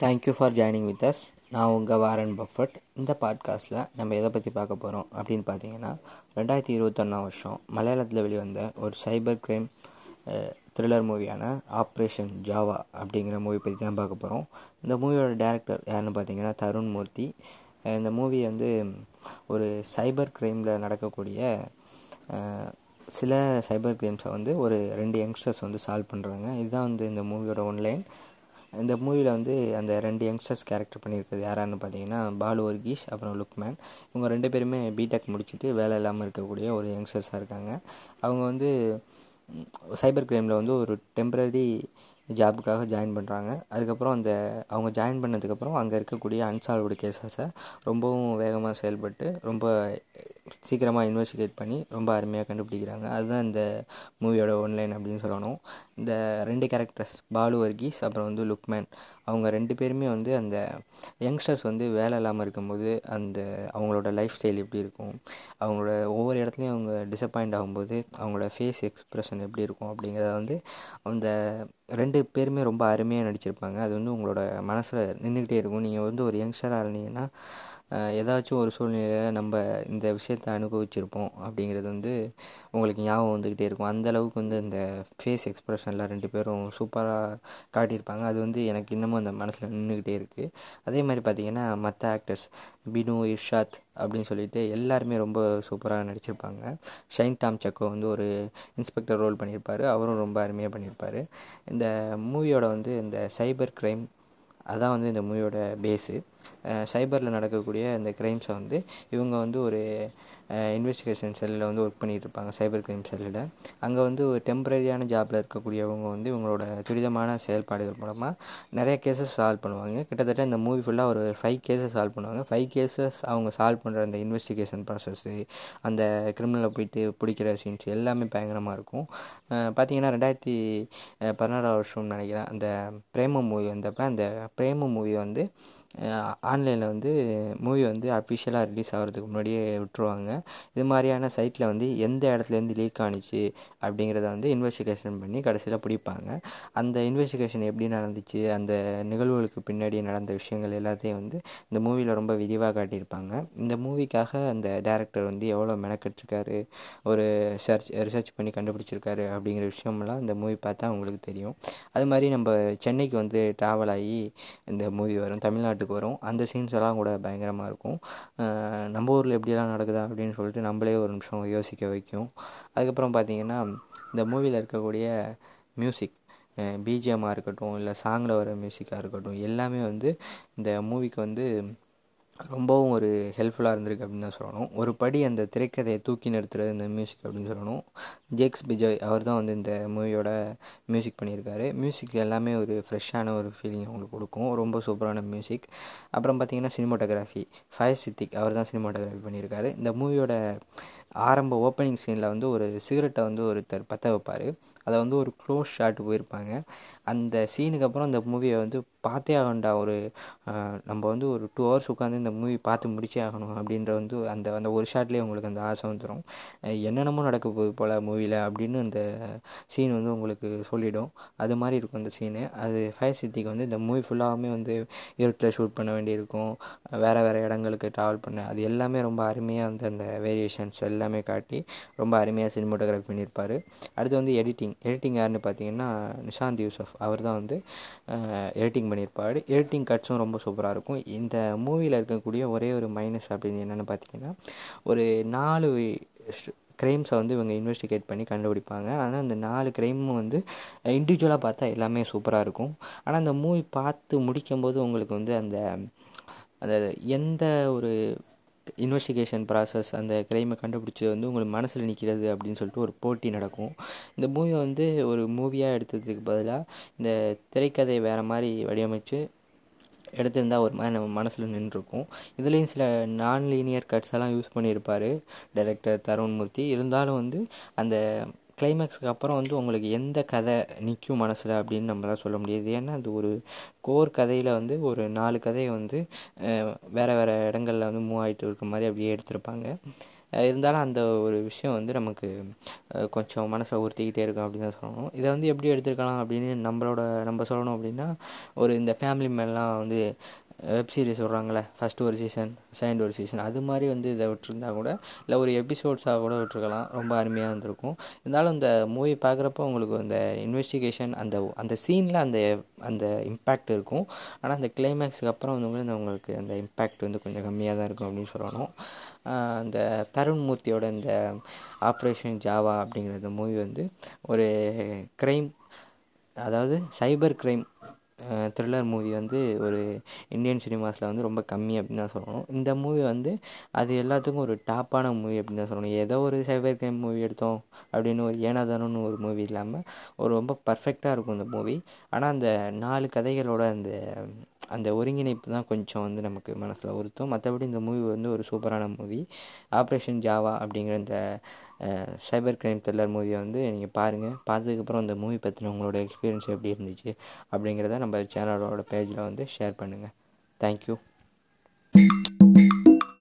Thank you for joining with us நான் உங்கள் Warren Buffett. இந்த பாட்காஸ்ட்டில் நம்ம எதை பற்றி பார்க்க போகிறோம் அப்படின்னு பார்த்தீங்கன்னா ரெண்டாயிரத்தி இருபத்தொன்னாம் வருஷம் மலையாளத்தில் வெளிவந்த ஒரு சைபர் கிரைம் த்ரில்லர் மூவியான ஆப்ரேஷன் ஜாவா அப்படிங்கிற மூவி பற்றி தான் பார்க்க போகிறோம் இந்த மூவியோட டேரக்டர் யாருன்னு பார்த்தீங்கன்னா தருண் மூர்த்தி. இந்த மூவி வந்து ஒரு சைபர் கிரைமில் நடக்கக்கூடிய சில சைபர் கிரைம்ஸை வந்து ஒரு ரெண்டு யங்ஸ்டர்ஸ் வந்து சால்வ் பண்ணுறாங்க இதுதான் வந்து இந்த மூவியோட ஒன்லைன் இந்த மூவியில் வந்து அந்த ரெண்டு யங்ஸ்டர்ஸ் கேரக்டர் பண்ணியிருக்கிறது யாரான்னு பார்த்தீங்கன்னா பாலு வர்கீஷ் அப்புறம் லுக்மேன். இவங்க ரெண்டு பேருமே பிடெக் முடிச்சுட்டு வேலை இல்லாமல் இருக்கக்கூடிய ஒரு யங்ஸ்டர்ஸாக இருக்காங்க. அவங்க வந்து சைபர் கிரைமில் வந்து ஒரு டெம்பரரி ஜாபுக்காக ஜாயின் பண்ணுறாங்க அதுக்கப்புறம் அந்த அவங்க ஜாயின் பண்ணதுக்கப்புறம் அங்கே இருக்கக்கூடிய அன்சால்வ்டு கேசஸை ரொம்பவும் வேகமாக செயல்பட்டு ரொம்ப சீக்கிரமாக இன்வெஸ்டிகேட் பண்ணி ரொம்ப அருமையாக கண்டுபிடிக்கிறாங்க. அதுதான் இந்த மூவியோட ஒன்லைன் அப்படின்னு சொல்லணும். இந்த ரெண்டு கேரக்டர்ஸ் பாலு வர்கீஸ் அப்புறம் வந்து லுக்மேன். அவங்க ரெண்டு பேருமே வந்து அந்த யங்ஸ்டர்ஸ் வந்து வேலை இல்லாமல் இருக்கும்போது அந்த அவங்களோட லைஃப் ஸ்டைல் எப்படி இருக்கும்? அவங்களோட ஒவ்வொரு இடத்துலையும் அவங்க டிசப்பாயிண்ட் ஆகும்போது அவங்களோட ஃபேஸ் எக்ஸ்ப்ரெஷன் எப்படி இருக்கும் அப்படிங்கிறத வந்து அந்த ரெண்டு பேருமே ரொம்ப அருமையாக நடிச்சிருப்பாங்க. அது வந்து உங்களோட மனசில் நின்றுக்கிட்டே இருக்கும். நீங்கள் வந்து ஒரு யங்ஸ்டராக இருந்தீங்கன்னா ஏதாச்சும் ஒரு சூழ்நிலையில் நம்ம இந்த விஷயத்தை அனுபவிச்சிருப்போம் அப்படிங்கிறது வந்து உங்களுக்கு ஞாபகம் வந்துக்கிட்டே இருக்கும். அந்தளவுக்கு வந்து இந்த ஃபேஸ் எக்ஸ்ப்ரெஷனில் ரெண்டு பேரும் சூப்பராக காட்டியிருப்பாங்க. அது வந்து எனக்கு இன்னமும் அந்த மனசில் நின்றுக்கிட்டே இருக்குது அதே மாதிரி பார்த்திங்கன்னா மற்ற ஆக்டர்ஸ் பினு இர்ஷாத் அப்படின்னு சொல்லிட்டு எல்லாருமே ரொம்ப சூப்பராக நடிச்சிருப்பாங்க. ஷைன் டாம் சக்கோ வந்து ஒரு இன்ஸ்பெக்டர் ரோல் பண்ணியிருப்பார். அவரும் ரொம்ப அருமையாக பண்ணியிருப்பார். இந்த மூவியோட வந்து இந்த சைபர் க்ரைம் அதுதான் வந்து இந்த மூவியோட பேஸு சைபரில் நடக்கக்கூடிய இந்த க்ரைம்ஸை வந்து இவங்க வந்து ஒரு இன்வெஸ்டிகேஷன் செல்லில் வந்து ஒர்க் பண்ணிகிட்டு இருப்பாங்க சைபர் கிரைம் செல்லில் அங்கே வந்து ஒரு டெம்பரரியான ஜாப்பில் இருக்கக்கூடியவங்க வந்து இவங்களோட துரிதமான செயல்பாடுகள் மூலமாக நிறைய கேசஸ் சால்வ் பண்ணுவாங்க. கிட்டத்தட்ட இந்த மூவி ஃபுல்லாக ஒரு ஃபைவ் கேஸஸ் சால்வ் பண்ணுவாங்க. ஃபைவ் கேஸஸ் அவங்க சால்வ் பண்ணுற அந்த இன்வெஸ்டிகேஷன் ப்ராசஸ்ஸு அந்த கிரிமினலை போயிட்டு பிடிக்கிற சீன்ஸ் எல்லாமே பயங்கரமாக இருக்கும். பார்த்தீங்கன்னா ரெண்டாயிரத்தி பதினாறாம் வருஷம்னு நினைக்கிறேன் அந்த பிரேம மூவி வந்தப்போ அந்த பிரேம மூவி வந்து ஆன்லைனில் வந்து மூவி வந்து அஃபிஷியலாக ரிலீஸ் ஆகிறதுக்கு முன்னாடியே விட்டுருவாங்க. இது மாதிரியான சைட்டில் வந்து எந்த இடத்துலேருந்து லீக் ஆணுச்சு அப்படிங்கிறத வந்து இன்வெஸ்டிகேஷன் பண்ணி கடைசியில் பிடிப்பாங்க. அந்த இன்வெஸ்டிகேஷன் எப்படி நடந்துச்சு அந்த நிகழ்வுகளுக்கு பின்னாடி நடந்த விஷயங்கள் எல்லாத்தையும் வந்து இந்த மூவியில் ரொம்ப விரிவாக காட்டியிருப்பாங்க. இந்த மூவிக்காக அந்த டேரக்டர் வந்து எவ்வளோ மெனக்கெட்டிருக்காரு ஒரு சர்ச் ரிசர்ச் பண்ணி கண்டுபிடிச்சிருக்காரு அப்படிங்கிற விஷயமெல்லாம் இந்த மூவி பார்த்தா உங்களுக்கு தெரியும். அது மாதிரி நம்ம சென்னைக்கு வந்து ட்ராவல் ஆகி இந்த மூவி வரும். தமிழ்நாட்டு நாட்டுக்கு வரும். அந்த சீன்ஸ் எல்லாம் கூட பயங்கரமாக இருக்கும். நம்ம ஊரில் எப்படியெல்லாம் நடக்குதா அப்படின்னு சொல்லிட்டு நம்மளே ஒரு நிமிஷம் யோசிக்க வைக்கும். அதுக்கப்புறம் பார்த்திங்கன்னா இந்த மூவியில் இருக்கக்கூடிய மியூசிக் பிஜிஎம்மாக இருக்கட்டும் இல்லை சாங்கில் வர மியூசிக்காக இருக்கட்டும் எல்லாமே வந்து இந்த மூவிக்கு வந்து ரொம்பவும் ஒரு ஹெல்ப்ஃபுல்லாக இருந்திருக்கு அப்படின்னு தான் சொல்லணும். ஒரு படி அந்த திரைக்கதையை தூக்கி நிறுத்துறது இந்த மியூசிக் அப்படின்னு சொல்லணும். ஜேக்ஸ் பிஜய் அவர் தான் வந்து இந்த மூவியோட மியூசிக் பண்ணியிருக்காரு. மியூசிக் எல்லாமே ஒரு ஃப்ரெஷ்ஷான ஒரு ஃபீலிங் அவங்களுக்கு கொடுக்கும். ரொம்ப சூப்பரான மியூசிக் அப்புறம் பார்த்திங்கன்னா சினிமோட்டோகிராஃபி ஃபயர் சித்திக் அவர் தான் சினிமோட்டோகிராஃபி பண்ணியிருக்காரு. இந்த மூவியோட ஆரம்ப ஓப்பனிங் சீனில் வந்து ஒரு சிகரெட்டை வந்து ஒருத்தர் பற்ற வைப்பார். அதை வந்து ஒரு க்ளோஸ் ஷாட் போயிருப்பாங்க. அந்த சீனுக்கு அப்புறம் அந்த மூவியை வந்து பார்த்தே ஆகண்டா ஒரு நம்ம வந்து ஒரு டூ ஹவர்ஸ் உட்காந்து இந்த மூவி பார்த்து முடிச்சே ஆகணும் அப்படின்ற வந்து அந்த அந்த ஒரு ஷாட்லேயே உங்களுக்கு அந்த ஆசை வந்துடும் என்னென்னமோ நடக்க போகுது போல் மூவியில் அப்படின்னு அந்த சீன் வந்து உங்களுக்கு சொல்லிவிடும் அது மாதிரி இருக்கும் அந்த சீனு அது ஃபயர் சித்திக்கு வந்து இந்த மூவி ஃபுல்லாகவுமே வந்து இருட்டில் ஷூட் பண்ண வேண்டியிருக்கும். வேறு வேறு இடங்களுக்கு ட்ராவல் பண்ண அது எல்லாமே ரொம்ப அருமையாக வந்து அந்த வேரியேஷன்ஸ் எல்லாமே காட்டி ரொம்ப அருமையாக சினிமோட்டோகிராஃபி பண்ணியிருப்பார். அடுத்து வந்து எடிட்டிங் எடிட்டிங் யாருன்னு பார்த்தீங்கன்னா நிஷாந்த் யூசஃப். அவர் தான் வந்து எடிட்டிங் பண்ணியிருப்பார். எடிட்டிங் கட்ஸும் ரொம்ப சூப்பராக இருக்கும். இந்த மூவியில் இருக்கக்கூடிய ஒரே ஒரு மைனஸ் அப்படின்னு என்னென்னு பார்த்தீங்கன்னா ஒரு நாலு க்ரைம்ஸை வந்து இவங்க இன்வெஸ்டிகேட் பண்ணி கண்டுபிடிப்பாங்க. ஆனால் அந்த நாலு க்ரைமும் வந்து இண்டிவிஜுவலாக பார்த்தா எல்லாமே சூப்பராக இருக்கும். ஆனால் அந்த மூவி பார்த்து முடிக்கும்போது உங்களுக்கு வந்து அந்த அந்த எந்த ஒரு இன்வெஸ்டிகேஷன் ப்ராசஸ் அந்த க்ரைமை கண்டுபிடிச்சி வந்து உங்களுக்கு மனசில் நிற்கிறது அப்படின்னு சொல்லிட்டு ஒரு போட்டி நடக்கும். இந்த மூவி வந்து ஒரு மூவியாக எடுத்ததுக்கு பதிலாக இந்த திரைக்கதையை வேறு மாதிரி வடிவமைச்சு எடுத்திருந்தால் ஒரு மாதிரி நம்ம மனசில் நின்றுருக்கும். இதுலேயும் சில நான் லீனியர் கட்ஸ் எல்லாம் யூஸ் பண்ணியிருப்பார் டைரக்டர் தருண்மூர்த்தி இருந்தாலும் வந்து அந்த கிளைமேக்ஸுக்கு அப்புறம் வந்து உங்களுக்கு எந்த கதை நிற்கும் மனசில் அப்படின்னு நம்மளால் சொல்ல முடியாது. ஏன்னா அது ஒரு கோர் கதையில் வந்து ஒரு நாலு கதையை வந்து வேறு வேறு இடங்களில் வந்து மூவ் ஆகிட்டு இருக்க மாதிரி அப்படியே எடுத்திருப்பாங்க. இருந்தாலும் அந்த ஒரு விஷயம் வந்து நமக்கு கொஞ்சம் மனசை உறுத்திக்கிட்டே இருக்கும் அப்படின்னு தான் சொல்லணும். இதை வந்து எப்படி எடுத்துருக்கலாம் அப்படின்னு நம்மளோட நம்ம சொல்லணும் அப்படின்னா ஒரு இந்த ஃபேமிலி மேலாம் வந்து வெப் சீரிஸ் விட்றாங்களே ஃபஸ்ட்டு ஒரு சீசன் செகண்ட் ஒரு சீசன் அது மாதிரி வந்து இதை விட்டுருந்தா கூட இல்லை ஒரு எபிசோட்ஸாக கூட விட்டுருக்கலாம். ரொம்ப அருமையாக இருந்திருக்கும். இருந்தாலும் இந்த மூவி பார்க்குறப்ப உங்களுக்கு அந்த இன்வெஸ்டிகேஷன் அந்த அந்த சீனில் அந்த அந்த இம்பேக்ட் இருக்கும். ஆனால் அந்த கிளைமேக்ஸுக்கு அப்புறம் வந்து உங்களுக்கு அந்த இம்பேக்ட் வந்து கொஞ்சம் கம்மியாக தான் இருக்கும் அப்படின்னு சொல்லணும். அந்த தருண் மூர்த்தியோட இந்த ஆப்ரேஷன் ஜாவா அப்படிங்கிற இந்த மூவி வந்து ஒரு க்ரைம் அதாவது சைபர் க்ரைம் த்ரில்லர் மூவி வந்து ஒரு இந்தியன் சினிமாஸில் வந்து ரொம்ப கம்மி அப்படின்னு தான் சொல்லணும். இந்த மூவி வந்து அது எல்லாத்துக்கும் ஒரு டாப்பான மூவி அப்படின்னு தான் சொல்லணும். ஏதோ ஒரு சைபர் கிரைம் மூவி எடுத்தோம் அப்படின்னு ஒரு ஏனாதானோன்னு ஒரு மூவி இல்லாமல் ஒரு ரொம்ப பர்ஃபெக்டாக இருக்கும் இந்த மூவி ஆனால் அந்த நாலு கதைகளோட அந்த அந்த ஒருங்கிணைப்பு தான் கொஞ்சம் வந்து நமக்கு மனசில் உறுத்தும். மற்றபடி இந்த மூவி வந்து ஒரு சூப்பரான மூவி ஆப்ரேஷன் ஜாவா அப்படிங்கிற இந்த சைபர் கிரைம் த்ரில்லர் மூவியை வந்து நீங்கள் பாருங்கள் பார்த்ததுக்கப்புறம் இந்த மூவி பற்றின உங்களோட எக்ஸ்பீரியன்ஸ் எப்படி இருந்துச்சு அப்படிங்கிறத நம்ம சேனலோட பேஜில் வந்து ஷேர் பண்ணுங்கள் தேங்க்யூ